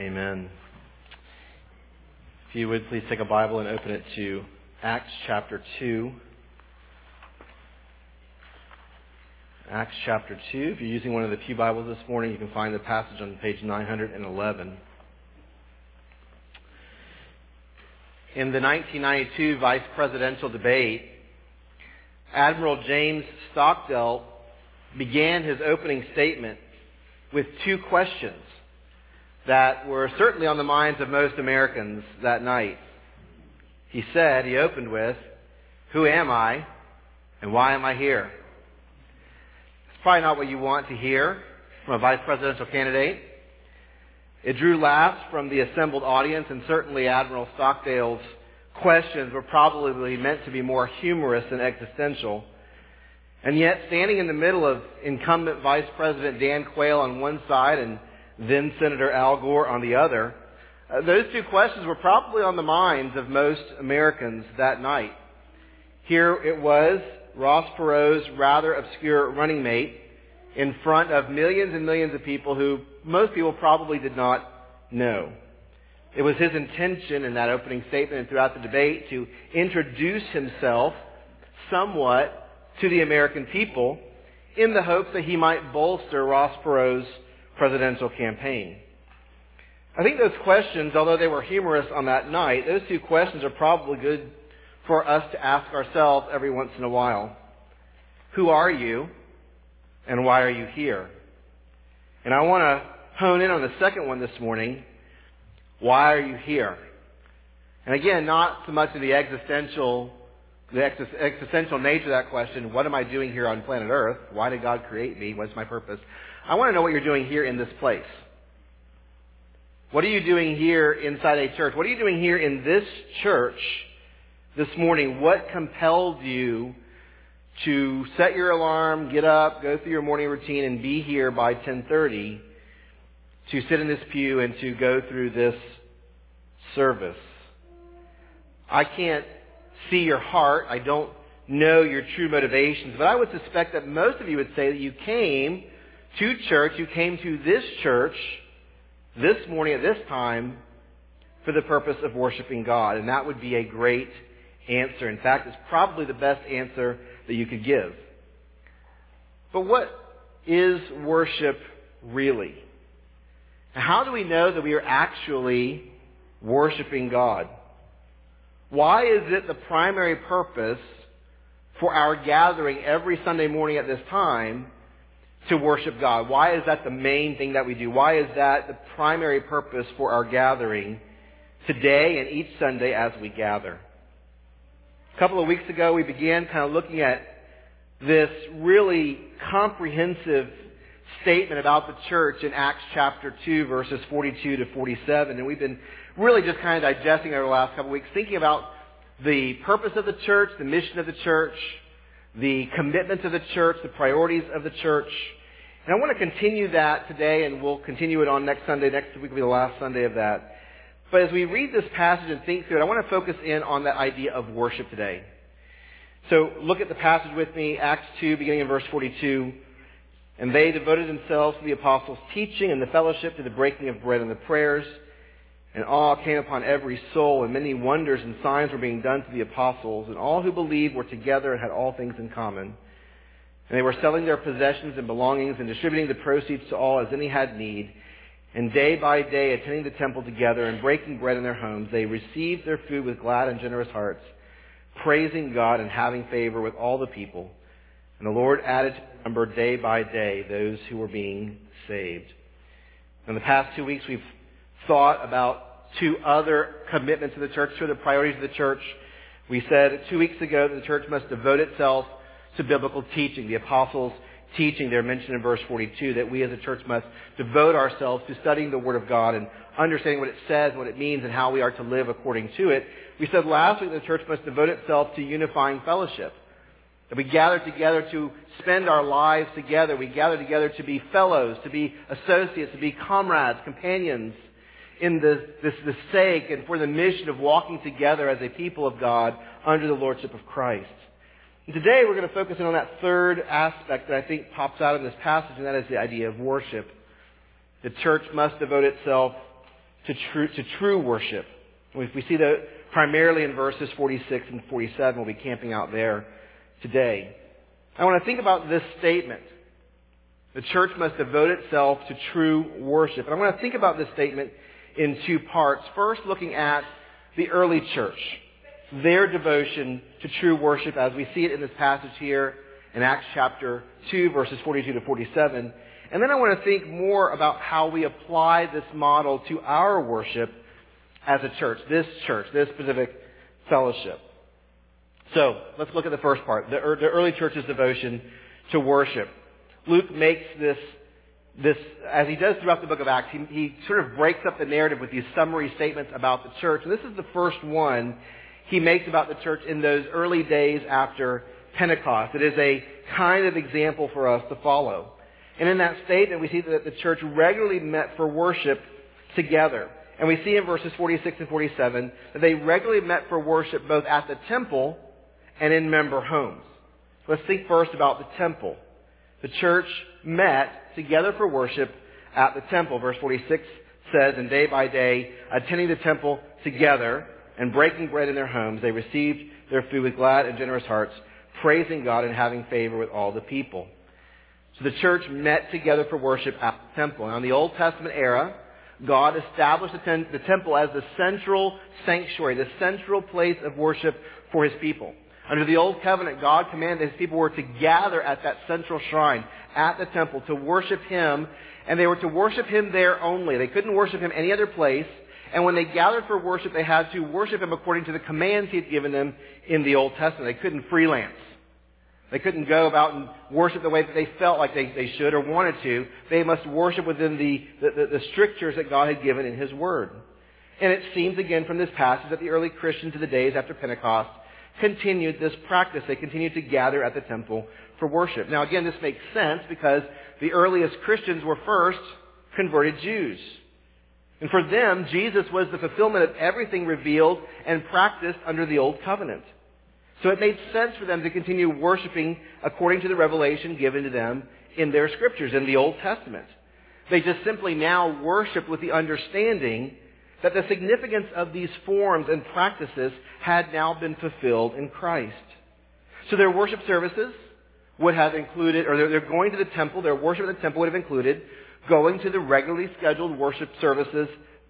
Amen. If you would please take a Bible and open it to Acts chapter 2. Acts chapter 2. If you're using one of the Pew Bibles this morning, you can find the passage on page 911. In the 1992 vice presidential debate, Admiral James Stockdale began his opening statement with two questions that were certainly on the minds of most Americans that night. He said, he opened with, Who am I and why am I here? It's probably not what you want to hear from a vice presidential candidate. It drew laughs from the assembled audience, and certainly Admiral Stockdale's questions were probably meant to be more humorous than existential. And yet, standing in the middle of incumbent Vice President Dan Quayle on one side and then Senator Al Gore on the other, uh, those two questions were probably on the minds of most Americans that night. Here it was, Ross Perot's rather obscure running mate in front of millions and millions of people who most people probably did not know. It was his intention in that opening statement and throughout the debate to introduce himself somewhat to the American people in the hopes that he might bolster Ross Perot's presidential campaign. I think those questions, although they were humorous on that night, those two questions are probably good for us to ask ourselves every once in a while. Who are you and why are you here? And I want to hone in on the second one this morning. Why are you here? And again, not so much of the existential the existential nature of that question, what am I doing here on planet Earth? Why did God create me? What's my purpose? I want to know what you're doing here in this place. What are you doing here inside a church? What are you doing here in this church this morning? What compelled you to set your alarm, get up, go through your morning routine, and be here by 1030 to sit in this pew and to go through this service? I can't see your heart. I don't know your true motivations. But I would suspect that most of you would say that you came to church, you came to this church this morning at this time for the purpose of worshiping God. And that would be a great answer. In fact, it's probably the best answer that you could give. But what is worship really? How do we know that we are actually worshiping God? Why is it the primary purpose for our gathering every Sunday morning at this time to worship God? Why is that the main thing that we do? Why is that the primary purpose for our gathering today and each Sunday as we gather? A couple of weeks ago, we began kind of looking at this really comprehensive statement about the church in Acts chapter 2 verses 42 to 47. And we've been really just kind of digesting over the last couple of weeks, thinking about the purpose of the church, the mission of the church, the commitment of the church, the priorities of the church. And I want to continue that today and we'll continue it on next Sunday. Next week will be the last Sunday of that. But as we read this passage and think through it, I want to focus in on that idea of worship today. So look at the passage with me, Acts 2, beginning in verse 42. And they devoted themselves to the apostles' teaching and the fellowship, to the breaking of bread and the prayers. And awe came upon every soul, and many wonders and signs were being done to the apostles. And all who believed were together and had all things in common. And they were selling their possessions and belongings and distributing the proceeds to all as any had need. And day by day, attending the temple together and breaking bread in their homes, they received their food with glad and generous hearts, praising God and having favor with all the people. And the Lord added to number day by day those who were being saved. In the past two weeks, we've thought about two other commitments of the church, two other priorities of the church. We said two weeks ago that the church must devote itself to biblical teaching. The apostles' teaching They're mentioned in verse 42 that we as a church must devote ourselves to studying the Word of God and understanding what it says, what it means, and how we are to live according to it. We said last week that the church must devote itself to unifying fellowship. That we gather together to spend our lives together. We gather together to be fellows, to be associates, to be comrades, companions in the, the sake and for the mission of walking together as a people of God under the Lordship of Christ. And today we're going to focus in on that third aspect that I think pops out in this passage, and that is the idea of worship. The church must devote itself to true, to true worship. We see that primarily in verses 46 and 47. We'll be camping out there today. I want to think about this statement. The church must devote itself to true worship. And I want to think about this statement in two parts. First, looking at the early church, their devotion to true worship as we see it in this passage here in Acts chapter 2, verses 42 to 47. And then I want to think more about how we apply this model to our worship as a church, this church, this specific fellowship. So, let's look at the first part, the, early church's devotion to worship. Luke makes this, this, as he does throughout the book of Acts, he, he sort of breaks up the narrative with these summary statements about the church. And this is the first one he makes about the church in those early days after Pentecost. It is a kind of example for us to follow. And in that statement, we see that the church regularly met for worship together. And we see in verses 46 and 47 that they regularly met for worship both at the temple and in member homes. Let's think first about the temple. The church met together for worship at the temple. Verse 46 says, And day by day, attending the temple together and breaking bread in their homes, they received their food with glad and generous hearts, praising God and having favor with all the people. So the church met together for worship at the temple. Now in the Old Testament era, God established the, temple as the central sanctuary, the central place of worship for His people. Under the Old Covenant, God commanded His people were to gather at that central shrine, at the temple, to worship Him, and they were to worship Him there only. They couldn't worship Him any other place, and when they gathered for worship, they had to worship Him according to the commands He had given them in the Old Testament. They couldn't freelance. They couldn't go about and worship the way that they felt like they, they should or wanted to. They must worship within the, the, the, strictures that God had given in His Word. And it seems again from this passage that the early Christians of the days after Pentecost continued this practice. They continued to gather at the temple for worship. Now again, this makes sense because the earliest Christians were first converted Jews. And for them, Jesus was the fulfillment of everything revealed and practiced under the Old Covenant. So it made sense for them to continue worshiping according to the revelation given to them in their scriptures in the Old Testament. They just simply now worship with the understanding that the significance of these forms and practices had now been fulfilled in Christ. So their worship services would have included, or they're, going to the temple, their worship at the temple would have included going to the regularly scheduled worship services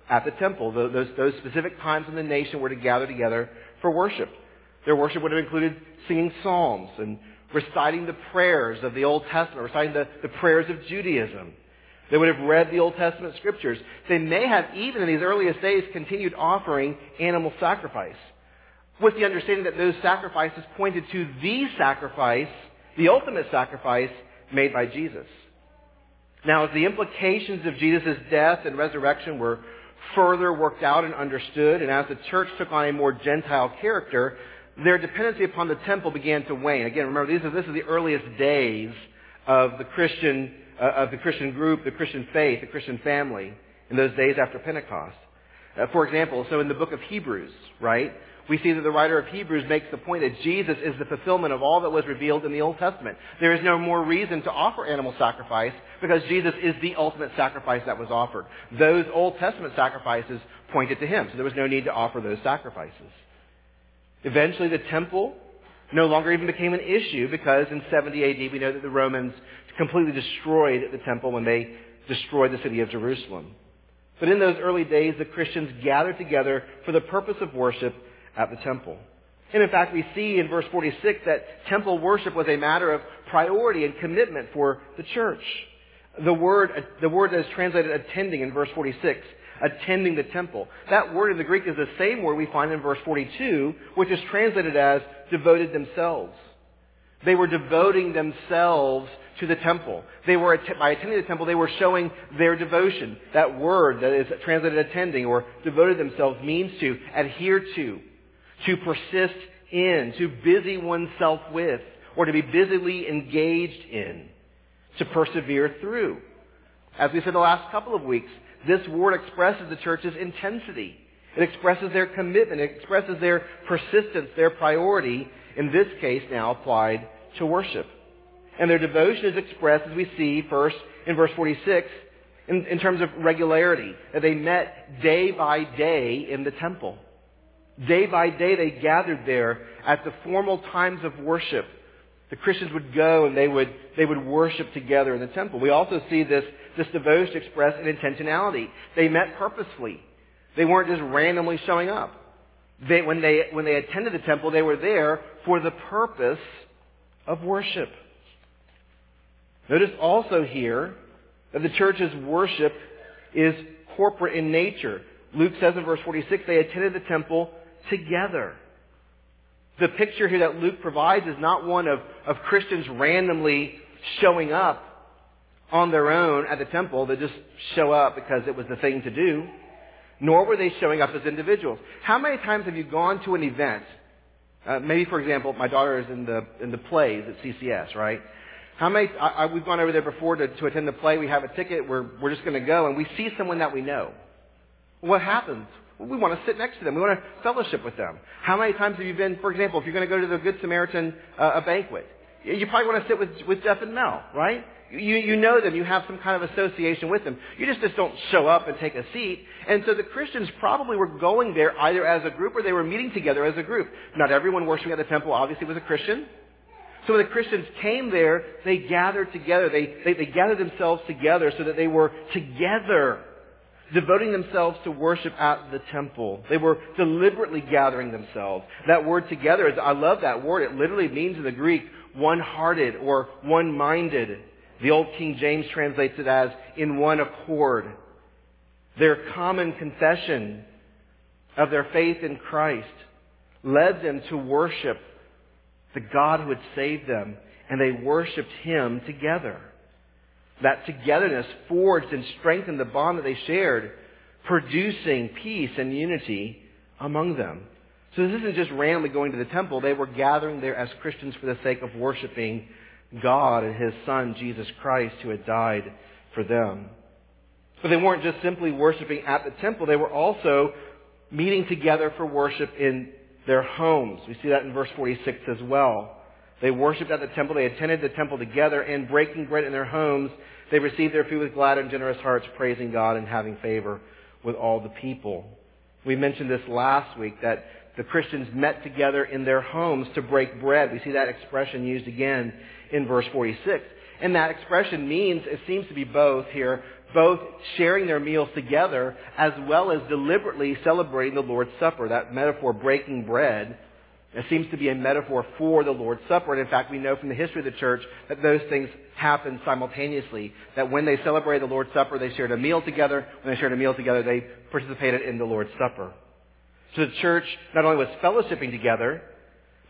at the temple. Those, those specific times in the nation were to gather together for worship. Their worship would have included singing psalms and reciting the prayers of the Old Testament, reciting the, the prayers of Judaism. They would have read the Old Testament scriptures. They may have, even in these earliest days, continued offering animal sacrifice with the understanding that those sacrifices pointed to the sacrifice, the ultimate sacrifice made by Jesus. Now, as the implications of Jesus' death and resurrection were further worked out and understood, and as the church took on a more Gentile character, their dependency upon the temple began to wane. Again, remember, these are, this is the earliest days of the Christian uh, of the Christian group, the Christian faith, the Christian family in those days after Pentecost. Uh, for example, so in the book of Hebrews, right, we see that the writer of Hebrews makes the point that Jesus is the fulfillment of all that was revealed in the Old Testament. There is no more reason to offer animal sacrifice because Jesus is the ultimate sacrifice that was offered. Those Old Testament sacrifices pointed to Him, so there was no need to offer those sacrifices. Eventually the temple no longer even became an issue because in 70 AD we know that the Romans completely destroyed the temple when they destroyed the city of Jerusalem. But in those early days, the Christians gathered together for the purpose of worship at the temple. And in fact, we see in verse 46 that temple worship was a matter of priority and commitment for the church. The word, the word that is translated attending in verse 46, attending the temple. That word in the Greek is the same word we find in verse 42, which is translated as devoted themselves. They were devoting themselves to the temple. They were, by attending the temple, they were showing their devotion. That word that is translated attending or devoted themselves means to adhere to, to persist in, to busy oneself with, or to be busily engaged in, to persevere through. As we said the last couple of weeks, this word expresses the church's intensity. It expresses their commitment. It expresses their persistence, their priority, in this case now applied to worship. And their devotion is expressed, as we see first in verse 46, in, in terms of regularity. That they met day by day in the temple. Day by day they gathered there at the formal times of worship. The Christians would go and they would, they would worship together in the temple. We also see this, this devotion expressed in intentionality. They met purposefully. They weren't just randomly showing up. They, when, they, when they attended the temple, they were there for the purpose of worship. Notice also here that the church's worship is corporate in nature. Luke says in verse 46, they attended the temple together. The picture here that Luke provides is not one of, of Christians randomly showing up on their own at the temple. They just show up because it was the thing to do. Nor were they showing up as individuals. How many times have you gone to an event? Uh, maybe, for example, my daughter is in the in the plays at CCS, right? How many? I, I, we've gone over there before to, to attend the play. We have a ticket. We're we're just going to go, and we see someone that we know. What happens? We want to sit next to them. We want to fellowship with them. How many times have you been, for example, if you're going to go to the Good Samaritan uh, a banquet, you probably want to sit with, with Jeff and Mel, right? You, you know them. You have some kind of association with them. You just, just don't show up and take a seat. And so the Christians probably were going there either as a group or they were meeting together as a group. Not everyone worshiping at the temple obviously was a Christian. So when the Christians came there, they gathered together. They, they, they gathered themselves together so that they were together devoting themselves to worship at the temple. They were deliberately gathering themselves. That word together, is, I love that word. It literally means in the Greek one-hearted or one-minded. The Old King James translates it as in one accord. Their common confession of their faith in Christ led them to worship the God who had saved them, and they worshiped Him together. That togetherness forged and strengthened the bond that they shared, producing peace and unity among them. So this isn't just randomly going to the temple. They were gathering there as Christians for the sake of worshiping God and His Son, Jesus Christ, who had died for them. But they weren't just simply worshiping at the temple. They were also meeting together for worship in their homes. We see that in verse 46 as well. They worshiped at the temple. They attended the temple together and breaking bread in their homes. They received their food with glad and generous hearts, praising God and having favor with all the people. We mentioned this last week that the Christians met together in their homes to break bread. We see that expression used again in verse 46. And that expression means, it seems to be both here, both sharing their meals together as well as deliberately celebrating the Lord's Supper. That metaphor, breaking bread, it seems to be a metaphor for the Lord's Supper. And in fact, we know from the history of the church that those things happened simultaneously. That when they celebrated the Lord's Supper, they shared a meal together. When they shared a meal together, they participated in the Lord's Supper. So the church not only was fellowshipping together,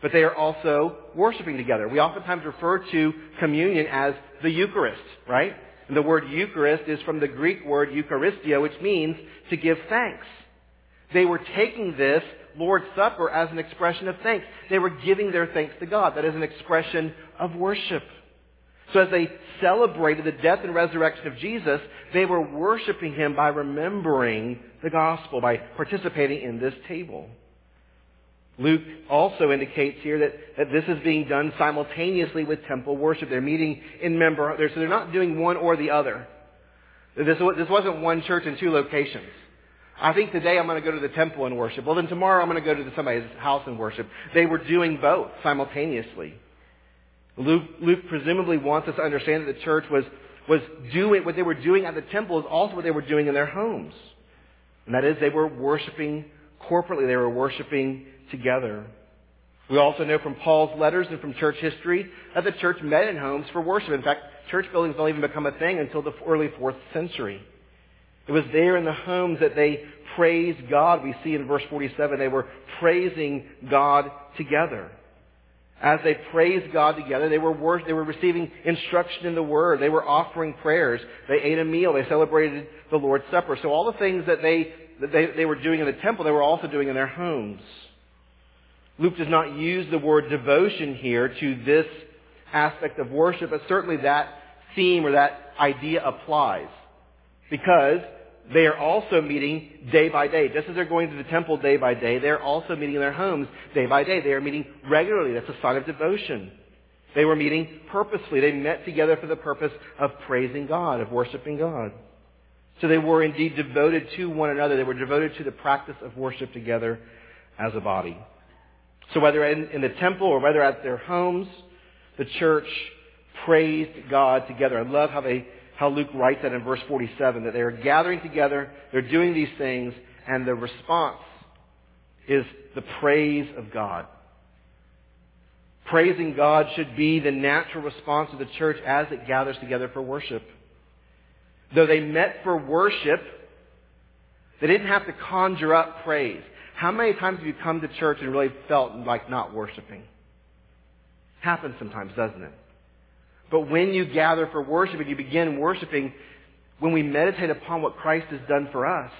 but they are also worshiping together. We oftentimes refer to communion as the Eucharist, right? And the word Eucharist is from the Greek word Eucharistia, which means to give thanks. They were taking this Lord's Supper as an expression of thanks. They were giving their thanks to God. That is an expression of worship. So as they celebrated the death and resurrection of Jesus, they were worshiping Him by remembering the gospel, by participating in this table. Luke also indicates here that, that this is being done simultaneously with temple worship. They're meeting in member, so they're not doing one or the other. This, this wasn't one church in two locations. I think today I'm going to go to the temple and worship. Well, then tomorrow I'm going to go to somebody's house and worship. They were doing both simultaneously. Luke, Luke presumably wants us to understand that the church was, was doing, what they were doing at the temple is also what they were doing in their homes. And that is they were worshiping corporately. They were worshiping together. We also know from Paul's letters and from church history that the church met in homes for worship. In fact, church buildings don't even become a thing until the early fourth century. It was there in the homes that they praised God. We see in verse 47 they were praising God together. As they praised God together, they were, they were receiving instruction in the Word. They were offering prayers. They ate a meal. They celebrated the Lord's Supper. So all the things that they, that they, they were doing in the temple, they were also doing in their homes. Luke does not use the word devotion here to this aspect of worship, but certainly that theme or that idea applies. Because they are also meeting day by day. Just as they're going to the temple day by day, they're also meeting in their homes day by day. They are meeting regularly. That's a sign of devotion. They were meeting purposefully. They met together for the purpose of praising God, of worshiping God. So they were indeed devoted to one another. They were devoted to the practice of worship together as a body. So whether in, in the temple or whether at their homes, the church praised God together. I love how they how Luke writes that in verse 47 that they are gathering together, they're doing these things, and the response is the praise of God. Praising God should be the natural response of the church as it gathers together for worship. Though they met for worship, they didn't have to conjure up praise. How many times have you come to church and really felt like not worshiping? Happens sometimes, doesn't it? But when you gather for worship and you begin worshiping, when we meditate upon what Christ has done for us,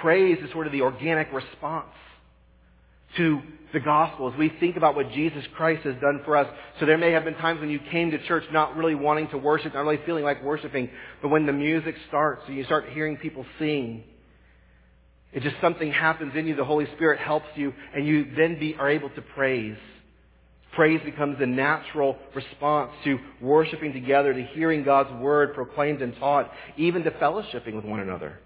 praise is sort of the organic response to the gospel as we think about what Jesus Christ has done for us. So there may have been times when you came to church not really wanting to worship, not really feeling like worshiping, but when the music starts and you start hearing people sing, it just something happens in you, the Holy Spirit helps you, and you then be, are able to praise. Praise becomes the natural response to worshiping together, to hearing God's word proclaimed and taught, even to fellowshipping with one another.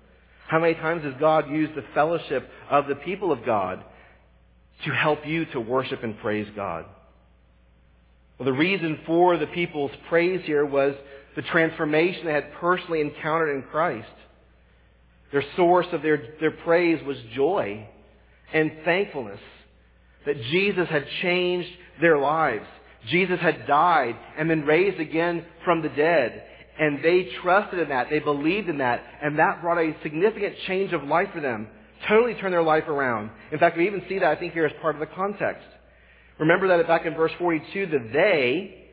How many times has God used the fellowship of the people of God to help you to worship and praise God. Well, the reason for the people's praise here was the transformation they had personally encountered in Christ. Their source of their, their praise was joy and thankfulness that Jesus had changed their lives. Jesus had died and been raised again from the dead. And they trusted in that. They believed in that. And that brought a significant change of life for them totally turned their life around. In fact, we even see that, I think, here as part of the context. Remember that back in verse 42, the they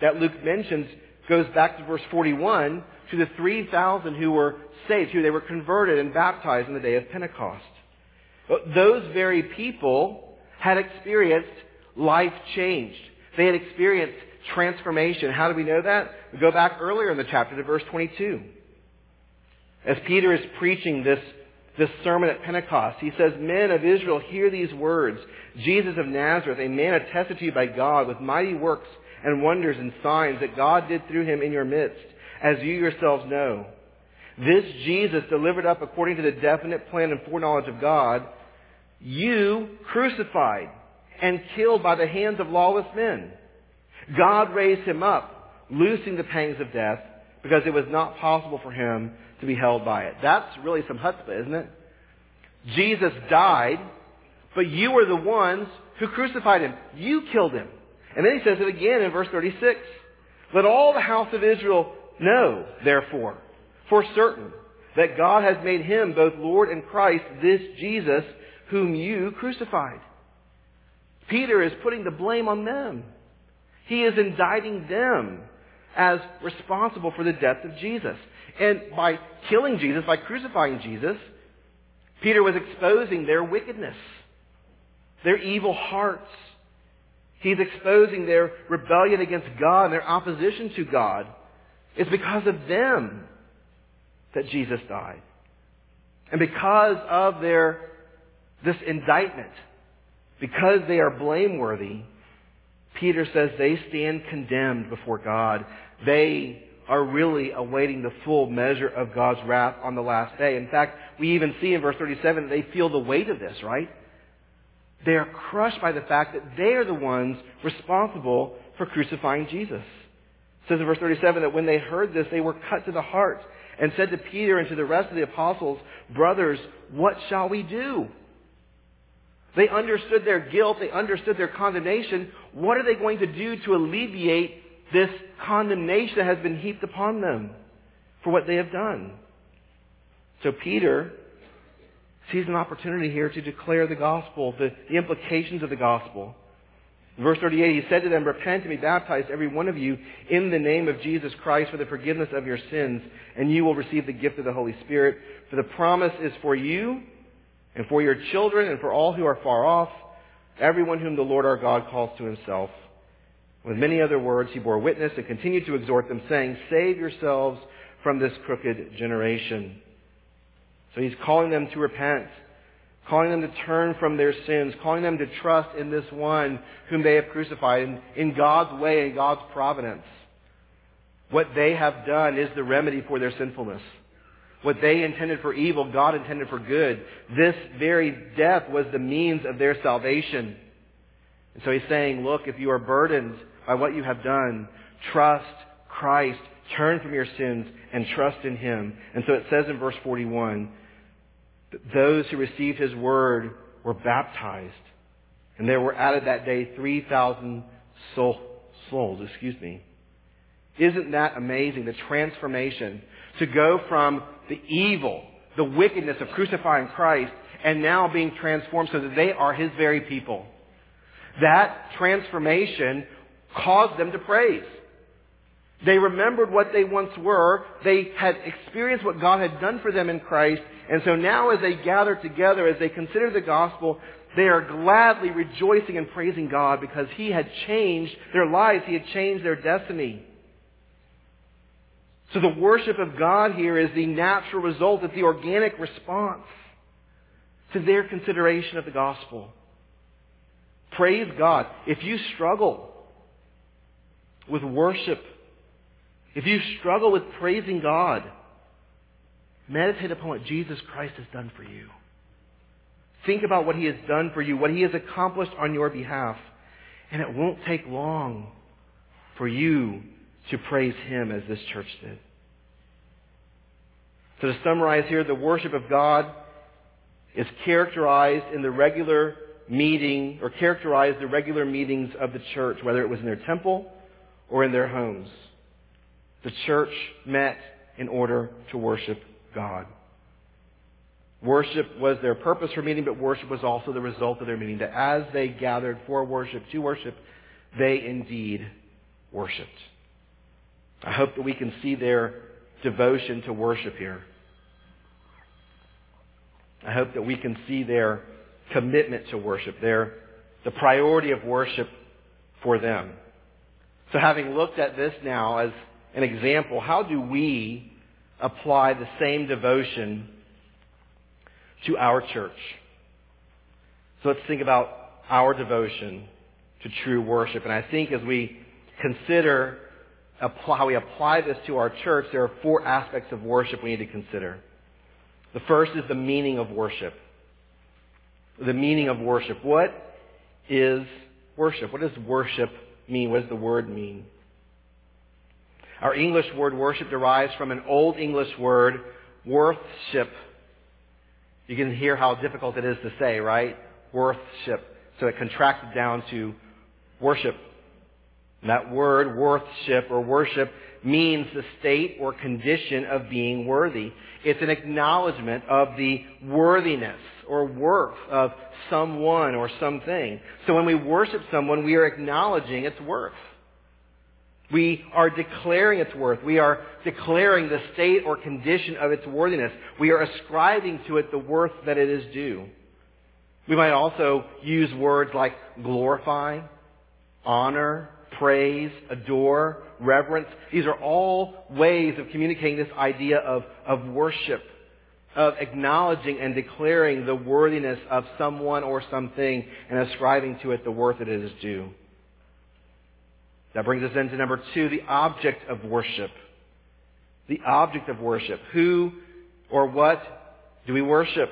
that Luke mentions goes back to verse 41 to the 3,000 who were saved, who they were converted and baptized in the day of Pentecost. Those very people had experienced life changed. They had experienced transformation. How do we know that? We go back earlier in the chapter to verse 22. As Peter is preaching this this sermon at Pentecost. He says, Men of Israel, hear these words. Jesus of Nazareth, a man attested to you by God with mighty works and wonders and signs that God did through him in your midst, as you yourselves know. This Jesus, delivered up according to the definite plan and foreknowledge of God, you crucified and killed by the hands of lawless men. God raised him up, loosing the pangs of death, because it was not possible for him to be held by it. That's really some chutzpah, isn't it? Jesus died, but you were the ones who crucified him. You killed him. And then he says it again in verse 36. Let all the house of Israel know, therefore, for certain, that God has made him both Lord and Christ, this Jesus, whom you crucified. Peter is putting the blame on them. He is indicting them as responsible for the death of Jesus. And by killing Jesus, by crucifying Jesus, Peter was exposing their wickedness, their evil hearts. He's exposing their rebellion against God their opposition to God. It's because of them that Jesus died. And because of their, this indictment, because they are blameworthy, Peter says they stand condemned before God. They are really awaiting the full measure of God's wrath on the last day. In fact, we even see in verse 37 that they feel the weight of this, right? They are crushed by the fact that they are the ones responsible for crucifying Jesus. It says in verse 37 that when they heard this, they were cut to the heart and said to Peter and to the rest of the apostles, Brothers, what shall we do? They understood their guilt. They understood their condemnation. What are they going to do to alleviate this condemnation that has been heaped upon them for what they have done. So Peter sees an opportunity here to declare the gospel, the, the implications of the gospel. verse 38, he said to them, Repent and be baptized, every one of you, in the name of Jesus Christ for the forgiveness of your sins, and you will receive the gift of the Holy Spirit. For the promise is for you, and for your children, and for all who are far off, everyone whom the Lord our God calls to himself. With many other words, he bore witness and continued to exhort them, saying, Save yourselves from this crooked generation. So he's calling them to repent, calling them to turn from their sins, calling them to trust in this one whom they have crucified, in, in God's way, in God's providence. What they have done is the remedy for their sinfulness. What they intended for evil, God intended for good. This very death was the means of their salvation. And so he's saying, look, if you are burdened by what you have done, trust Christ, turn from your sins, and trust in him. And so it says in verse 41, that those who received his word were baptized. And there were added that day 3,000 soul, souls, excuse me. Isn't that amazing? The transformation to go from the evil, the wickedness of crucifying Christ, and now being transformed so that they are His very people. That transformation caused them to praise. They remembered what they once were. They had experienced what God had done for them in Christ. And so now as they gather together, as they consider the gospel, they are gladly rejoicing and praising God because He had changed their lives. He had changed their destiny. So the worship of God here is the natural result, it's the organic response to their consideration of the gospel. Praise God. If you struggle with worship, if you struggle with praising God, meditate upon what Jesus Christ has done for you. Think about what He has done for you, what He has accomplished on your behalf. And it won't take long for you to praise Him as this church did. So to summarize here, the worship of God is characterized in the regular meeting, or characterized the regular meetings of the church, whether it was in their temple or in their homes. The church met in order to worship God. Worship was their purpose for meeting, but worship was also the result of their meeting. That as they gathered for worship, to worship, they indeed worshiped. I hope that we can see their devotion to worship here. I hope that we can see their commitment to worship, their, the priority of worship for them. So having looked at this now as an example, how do we apply the same devotion to our church. So let's think about our devotion to true worship. And I think as we consider how we apply this to our church, there are four aspects of worship we need to consider. The first is the meaning of worship. The meaning of worship. What is worship? What does worship mean? What does the word mean? Our English word worship derives from an Old English word, worthship, you can hear how difficult it is to say, right? Worthship. So it contracted down to worship. That word, worthship or worship, means the state or condition of being worthy. It's an acknowledgement of the worthiness or worth of someone or something. So when we worship someone, we are acknowledging its worth. We are declaring its worth. We are declaring the state or condition of its worthiness. We are ascribing to it the worth that it is due. We might also use words like glorify, honor, praise, adore, reverence. These are all ways of communicating this idea of, of worship, of acknowledging and declaring the worthiness of someone or something and ascribing to it the worth that it is due. That brings us into number two, the object of worship. The object of worship. Who or what do we worship?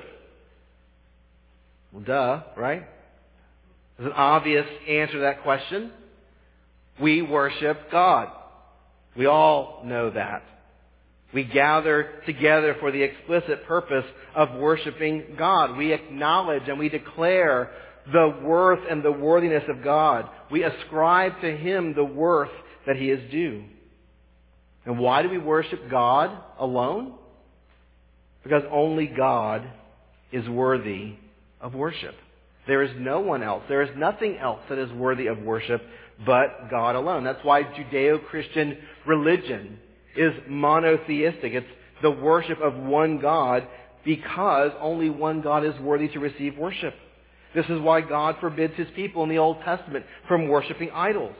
Well, duh, right? There's an obvious answer to that question. We worship God. We all know that. We gather together for the explicit purpose of worshiping God. We acknowledge and we declare the worth and the worthiness of God. We ascribe to Him the worth that He is due. And why do we worship God alone? Because only God is worthy of worship. There is no one else. There is nothing else that is worthy of worship but God alone. That's why Judeo-Christian religion is monotheistic. It's the worship of one God because only one God is worthy to receive worship. This is why God forbids his people in the Old Testament from worshiping idols.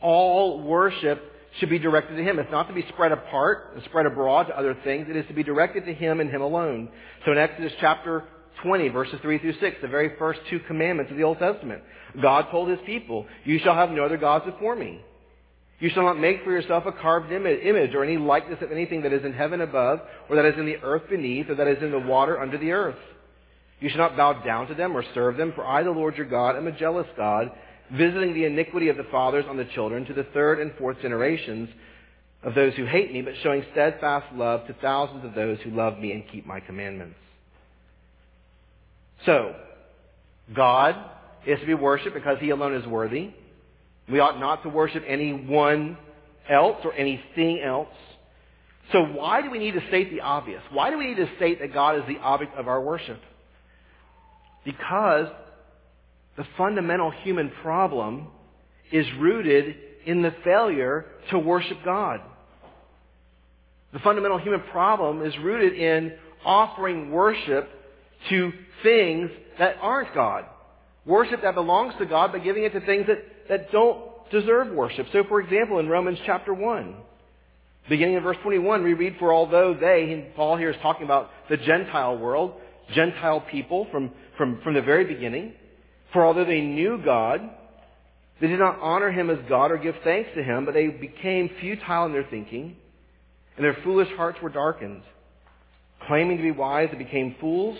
All worship should be directed to him. It's not to be spread apart and spread abroad to other things. It is to be directed to him and him alone. So in Exodus chapter 20, verses 3 through 6, the very first two commandments of the Old Testament, God told his people, You shall have no other gods before me. You shall not make for yourself a carved image or any likeness of anything that is in heaven above, or that is in the earth beneath, or that is in the water under the earth. You shall not bow down to them or serve them, for I, the Lord your God, am a jealous God, visiting the iniquity of the fathers on the children to the third and fourth generations of those who hate me, but showing steadfast love to thousands of those who love me and keep my commandments. So, God is to be worshipped because he alone is worthy. We ought not to worship anyone else or anything else. So why do we need to state the obvious? Why do we need to state that God is the object of our worship? Because the fundamental human problem is rooted in the failure to worship God. The fundamental human problem is rooted in offering worship to things that aren't God. Worship that belongs to God, but giving it to things that, that don't deserve worship. So, for example, in Romans chapter 1, beginning in verse 21, we read, For although they, Paul here is talking about the Gentile world, Gentile people from, from, from the very beginning, for although they knew God, they did not honor him as God or give thanks to him, but they became futile in their thinking, and their foolish hearts were darkened. Claiming to be wise, they became fools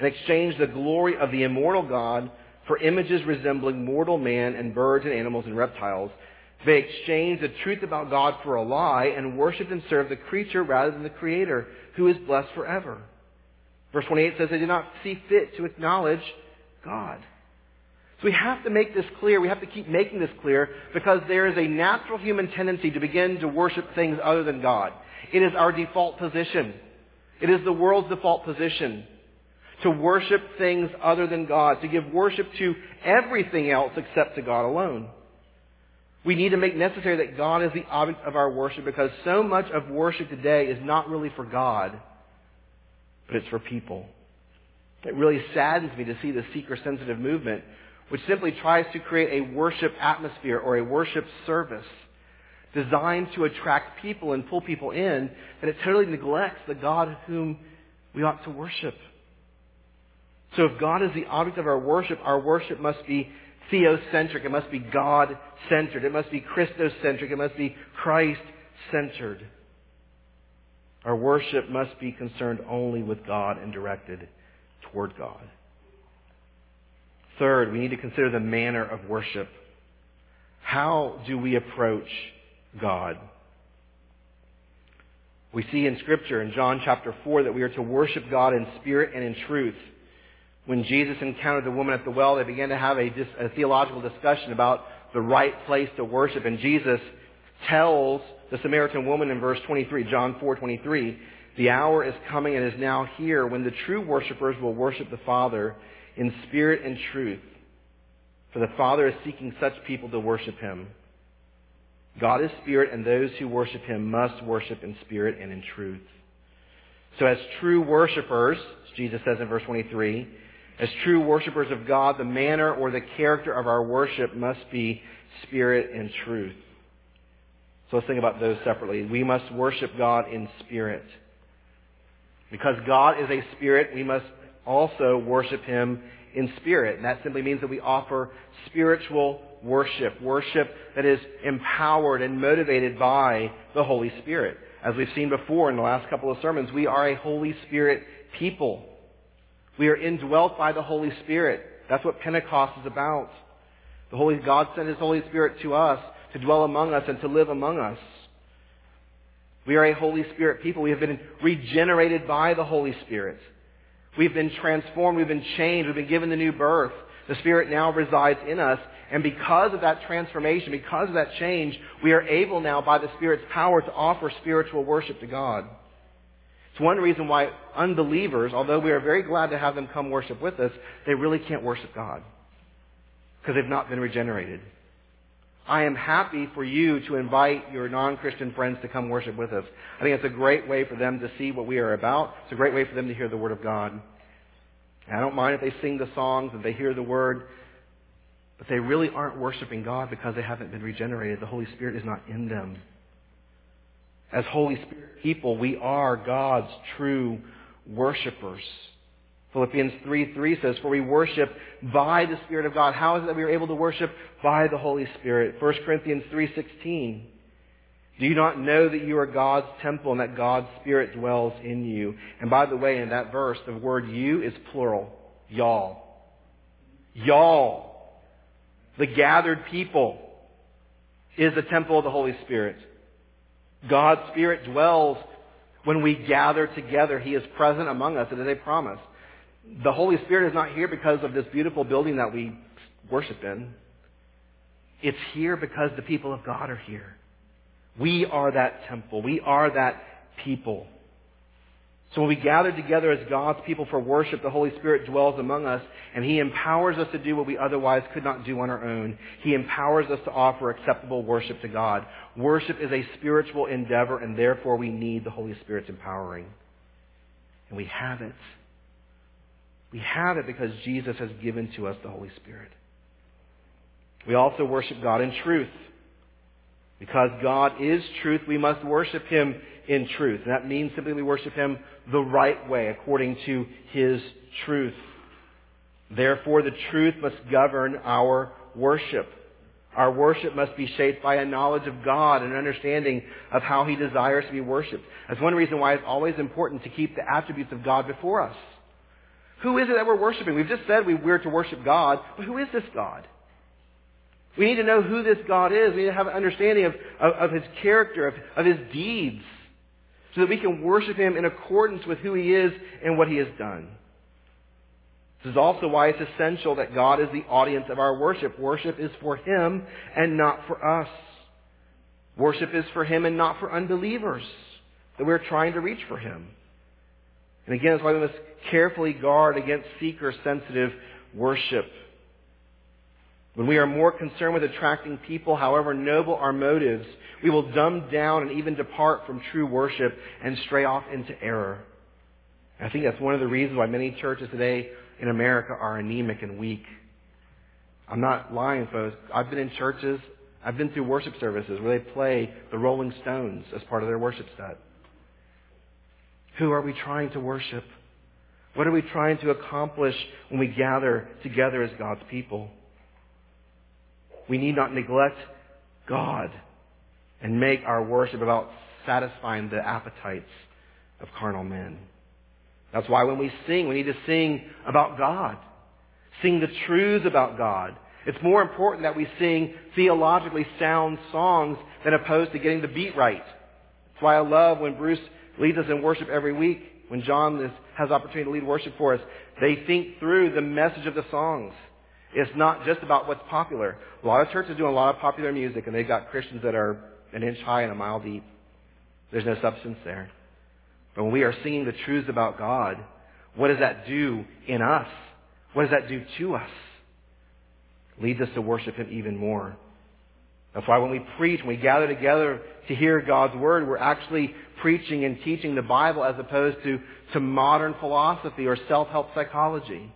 and exchanged the glory of the immortal God for images resembling mortal man and birds and animals and reptiles. They exchanged the truth about God for a lie and worshiped and served the creature rather than the Creator, who is blessed forever. Verse 28 says they did not see fit to acknowledge God. So we have to make this clear. We have to keep making this clear because there is a natural human tendency to begin to worship things other than God. It is our default position. It is the world's default position to worship things other than God, to give worship to everything else except to God alone. We need to make necessary that God is the object of our worship because so much of worship today is not really for God, but it's for people. It really saddens me to see the seeker-sensitive movement, which simply tries to create a worship atmosphere or a worship service designed to attract people and pull people in, and it totally neglects the God whom we ought to worship. So if God is the object of our worship, our worship must be theocentric. It must be God-centered. It must be Christocentric. It must be Christ-centered. Our worship must be concerned only with God and directed toward God. Third, we need to consider the manner of worship. How do we approach God? We see in Scripture in John chapter 4 that we are to worship God in spirit and in truth when Jesus encountered the woman at the well, they began to have a, a theological discussion about the right place to worship. And Jesus tells the Samaritan woman in verse 23, John 4:23, "The hour is coming and is now here when the true worshipers will worship the Father in spirit and truth. For the Father is seeking such people to worship him. God is spirit, and those who worship him must worship in spirit and in truth." So as true worshipers, Jesus says in verse 23, as true worshippers of God, the manner or the character of our worship must be spirit and truth. So let's think about those separately. We must worship God in spirit. Because God is a spirit, we must also worship Him in spirit. And that simply means that we offer spiritual worship. Worship that is empowered and motivated by the Holy Spirit. As we've seen before in the last couple of sermons, we are a Holy Spirit people. We are indwelt by the Holy Spirit. That's what Pentecost is about. The Holy God sent His Holy Spirit to us to dwell among us and to live among us. We are a Holy Spirit people. We have been regenerated by the Holy Spirit. We've been transformed. We've been changed. We've been given the new birth. The Spirit now resides in us. And because of that transformation, because of that change, we are able now, by the Spirit's power, to offer spiritual worship to God. It's one reason why unbelievers, although we are very glad to have them come worship with us, they really can't worship God because they've not been regenerated. I am happy for you to invite your non-Christian friends to come worship with us. I think it's a great way for them to see what we are about. It's a great way for them to hear the Word of God. And I don't mind if they sing the songs and they hear the Word, but they really aren't worshiping God because they haven't been regenerated. The Holy Spirit is not in them. As Holy Spirit people, we are God's true worshipers. Philippians 3 3 says, For we worship by the Spirit of God. How is it that we are able to worship by the Holy Spirit? 1 Corinthians three sixteen. Do you not know that you are God's temple and that God's Spirit dwells in you? And by the way, in that verse, the word you is plural. Y'all. Y'all. The gathered people is the temple of the Holy Spirit. God's Spirit dwells when we gather together. He is present among us. It is a promise. The Holy Spirit is not here because of this beautiful building that we worship in. It's here because the people of God are here. We are that temple. We are that people. So when we gather together as God's people for worship, the Holy Spirit dwells among us and He empowers us to do what we otherwise could not do on our own. He empowers us to offer acceptable worship to God. Worship is a spiritual endeavor and therefore we need the Holy Spirit's empowering. And we have it. We have it because Jesus has given to us the Holy Spirit. We also worship God in truth. Because God is truth, we must worship Him in truth. And that means simply we worship Him the right way, according to His truth. Therefore, the truth must govern our worship. Our worship must be shaped by a knowledge of God and an understanding of how He desires to be worshiped. That's one reason why it's always important to keep the attributes of God before us. Who is it that we're worshiping? We've just said we're to worship God, but who is this God? We need to know who this God is. We need to have an understanding of, of, of His character, of, of His deeds, so that we can worship Him in accordance with who He is and what He has done. This is also why it's essential that God is the audience of our worship. Worship is for Him and not for us. Worship is for Him and not for unbelievers that we're trying to reach for Him. And again, that's why we must carefully guard against seeker-sensitive worship. When we are more concerned with attracting people, however noble our motives, we will dumb down and even depart from true worship and stray off into error. And I think that's one of the reasons why many churches today in America are anemic and weak. I'm not lying, folks. I've been in churches, I've been through worship services where they play the Rolling Stones as part of their worship set. Who are we trying to worship? What are we trying to accomplish when we gather together as God's people? We need not neglect God and make our worship about satisfying the appetites of carnal men. That's why when we sing, we need to sing about God. Sing the truths about God. It's more important that we sing theologically sound songs than opposed to getting the beat right. That's why I love when Bruce leads us in worship every week, when John is, has opportunity to lead worship for us. They think through the message of the songs. It's not just about what's popular. A lot of churches are doing a lot of popular music, and they've got Christians that are an inch high and a mile deep. There's no substance there. But when we are singing the truths about God, what does that do in us? What does that do to us? Leads us to worship Him even more. That's why when we preach, when we gather together to hear God's Word, we're actually preaching and teaching the Bible as opposed to, to modern philosophy or self-help psychology.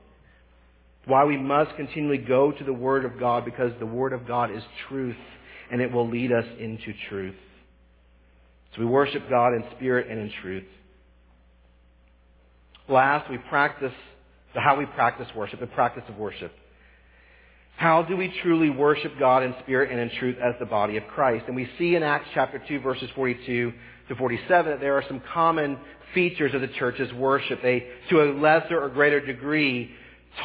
Why we must continually go to the Word of God because the Word of God is truth and it will lead us into truth. So we worship God in spirit and in truth. Last, we practice how we practice worship, the practice of worship. How do we truly worship God in spirit and in truth as the body of Christ? And we see in Acts chapter 2 verses 42 to 47 that there are some common features of the church's worship. They, to a lesser or greater degree,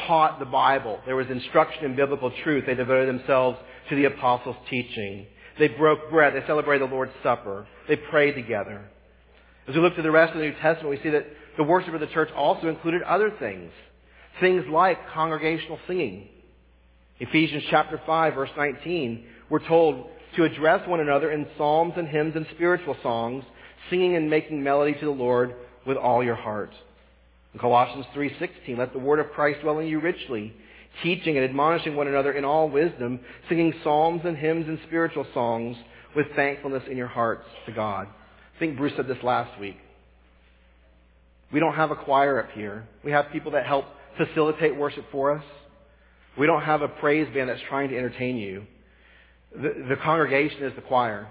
taught the Bible. There was instruction in biblical truth. They devoted themselves to the apostles' teaching. They broke bread. They celebrated the Lord's Supper. They prayed together. As we look to the rest of the New Testament, we see that the worship of the church also included other things. Things like congregational singing. Ephesians chapter 5 verse 19, we're told to address one another in psalms and hymns and spiritual songs, singing and making melody to the Lord with all your heart. In Colossians 3:16, let the word of Christ dwell in you richly, teaching and admonishing one another in all wisdom, singing psalms and hymns and spiritual songs with thankfulness in your hearts to God. I think Bruce said this last week. We don't have a choir up here. We have people that help facilitate worship for us. We don't have a praise band that's trying to entertain you. The, the congregation is the choir.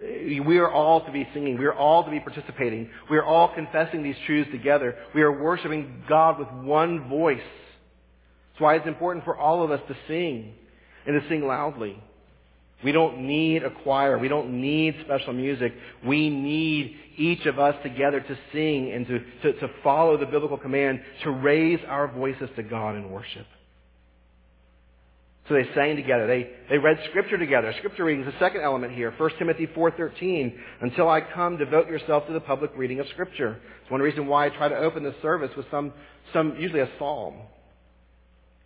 We are all to be singing. We are all to be participating. We are all confessing these truths together. We are worshiping God with one voice. That's why it's important for all of us to sing and to sing loudly. We don't need a choir. We don't need special music. We need each of us together to sing and to, to, to follow the biblical command to raise our voices to God in worship. So they sang together. They, they read Scripture together. Scripture reading is the second element here. 1 Timothy 4.13. Until I come, devote yourself to the public reading of Scripture. It's one reason why I try to open the service with some, some usually a psalm.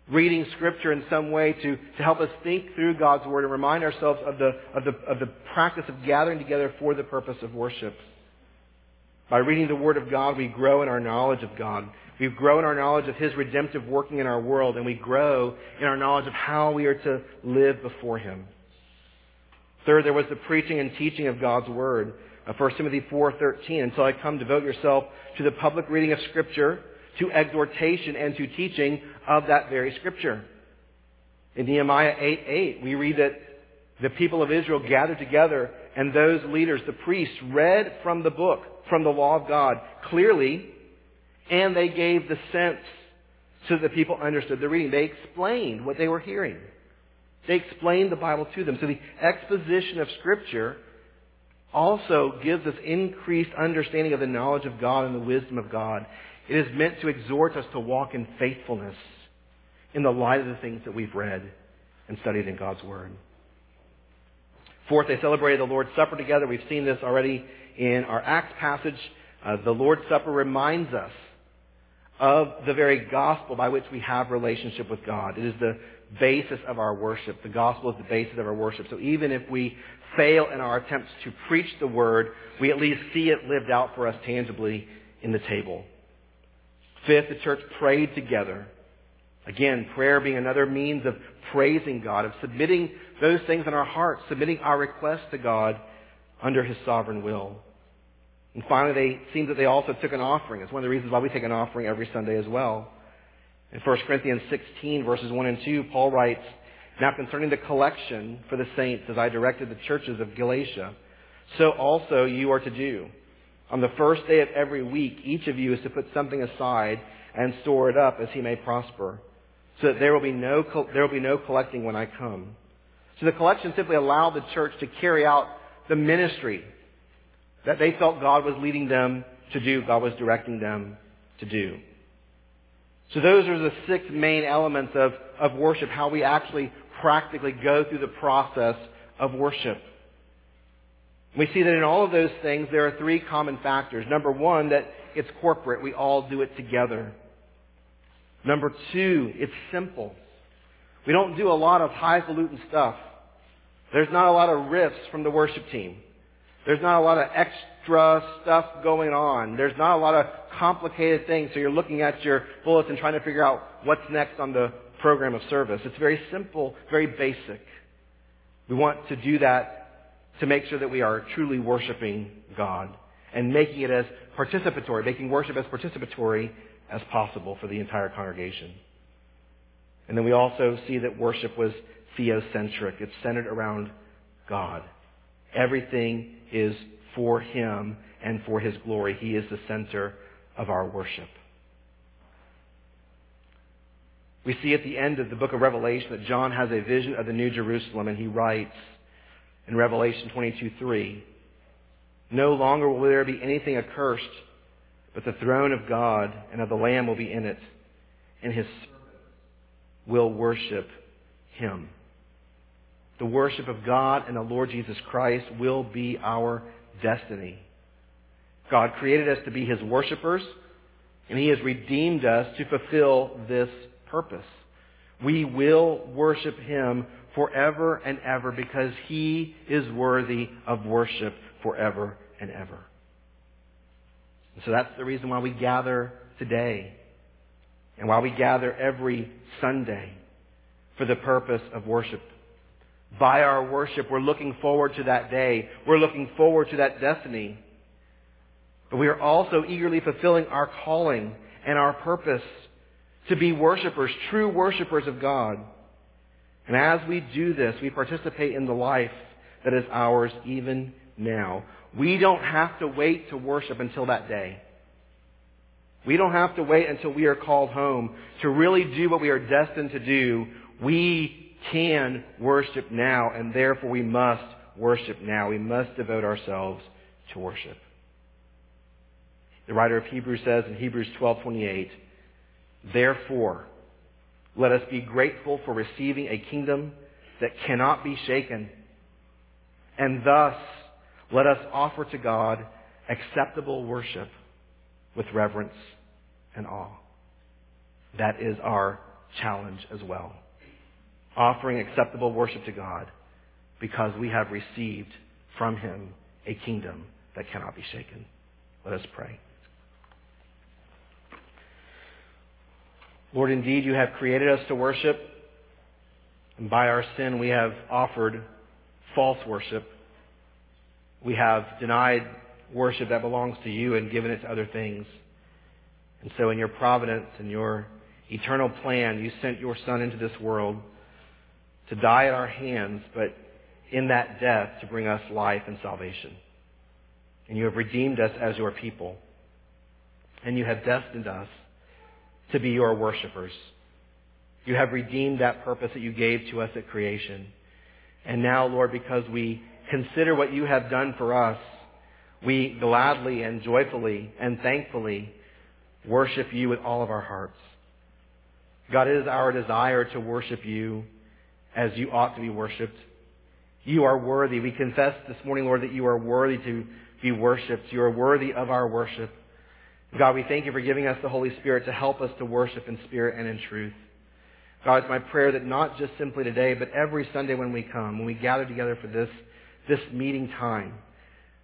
Reading Scripture in some way to, to help us think through God's Word and remind ourselves of the, of, the, of the practice of gathering together for the purpose of worship. By reading the Word of God, we grow in our knowledge of God. We grow in our knowledge of His redemptive working in our world, and we grow in our knowledge of how we are to live before Him. Third, there was the preaching and teaching of God's Word. 1 uh, Timothy 4.13, until I come, devote yourself to the public reading of Scripture, to exhortation, and to teaching of that very Scripture. In Nehemiah 8.8, we read that the people of Israel gathered together, and those leaders, the priests, read from the book, from the law of God, clearly and they gave the sense so that people understood the reading. They explained what they were hearing. They explained the Bible to them. So the exposition of Scripture also gives us increased understanding of the knowledge of God and the wisdom of God. It is meant to exhort us to walk in faithfulness in the light of the things that we've read and studied in God's Word. Fourth, they celebrated the Lord's Supper together. We've seen this already in our Acts passage. Uh, the Lord's Supper reminds us of the very gospel by which we have relationship with God. It is the basis of our worship. The gospel is the basis of our worship. So even if we fail in our attempts to preach the word, we at least see it lived out for us tangibly in the table. Fifth, the church prayed together. Again, prayer being another means of praising God, of submitting those things in our hearts, submitting our requests to God under His sovereign will. And finally, they seems that they also took an offering. It's one of the reasons why we take an offering every Sunday as well. In 1 Corinthians 16, verses 1 and 2, Paul writes, Now concerning the collection for the saints, as I directed the churches of Galatia, so also you are to do. On the first day of every week, each of you is to put something aside and store it up as he may prosper, so that there will be no, there will be no collecting when I come. So the collection simply allowed the church to carry out the ministry that they felt God was leading them to do, God was directing them to do. So those are the six main elements of, of worship, how we actually practically go through the process of worship. We see that in all of those things there are three common factors. Number one, that it's corporate. We all do it together. Number two, it's simple. We don't do a lot of highfalutin stuff. There's not a lot of riffs from the worship team. There's not a lot of extra stuff going on. There's not a lot of complicated things. So you're looking at your bulletin trying to figure out what's next on the program of service. It's very simple, very basic. We want to do that to make sure that we are truly worshiping God and making it as participatory, making worship as participatory as possible for the entire congregation. And then we also see that worship was theocentric. It's centered around God. Everything is for Him and for His glory. He is the center of our worship. We see at the end of the book of Revelation that John has a vision of the New Jerusalem, and he writes in Revelation 22:3, No longer will there be anything accursed, but the throne of God and of the Lamb will be in it, and his servants will worship him. The worship of God and the Lord Jesus Christ will be our destiny. God created us to be His worshipers, and He has redeemed us to fulfill this purpose. We will worship Him forever and ever because He is worthy of worship forever and ever. And so that's the reason why we gather today and why we gather every Sunday for the purpose of worship by our worship, we're looking forward to that day. We're looking forward to that destiny. But we are also eagerly fulfilling our calling and our purpose to be worshipers, true worshipers of God. And as we do this, we participate in the life that is ours even now. We don't have to wait to worship until that day. We don't have to wait until we are called home to really do what we are destined to do. We can worship now, and therefore we must worship now. We must devote ourselves to worship. The writer of Hebrews says in Hebrews 12:28, "Therefore, let us be grateful for receiving a kingdom that cannot be shaken, and thus let us offer to God acceptable worship with reverence and awe." That is our challenge as well. Offering acceptable worship to God because we have received from Him a kingdom that cannot be shaken. Let us pray. Lord, indeed, you have created us to worship, and by our sin we have offered false worship. We have denied worship that belongs to you and given it to other things. And so in your providence and your eternal plan, you sent your Son into this world to die at our hands, but in that death to bring us life and salvation. And you have redeemed us as your people. And you have destined us to be your worshipers. You have redeemed that purpose that you gave to us at creation. And now, Lord, because we consider what you have done for us, we gladly and joyfully and thankfully worship you with all of our hearts. God, it is our desire to worship you as you ought to be worshiped. You are worthy. We confess this morning, Lord, that you are worthy to be worshiped. You are worthy of our worship. God, we thank you for giving us the Holy Spirit to help us to worship in spirit and in truth. God, it's my prayer that not just simply today, but every Sunday when we come, when we gather together for this, this meeting time,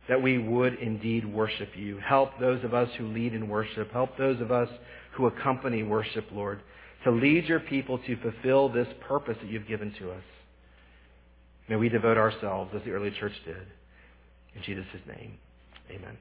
that we would indeed worship you. Help those of us who lead in worship. Help those of us who accompany worship, Lord, to lead your people to fulfill this purpose that you've given to us. May we devote ourselves as the early church did. In Jesus' name, amen.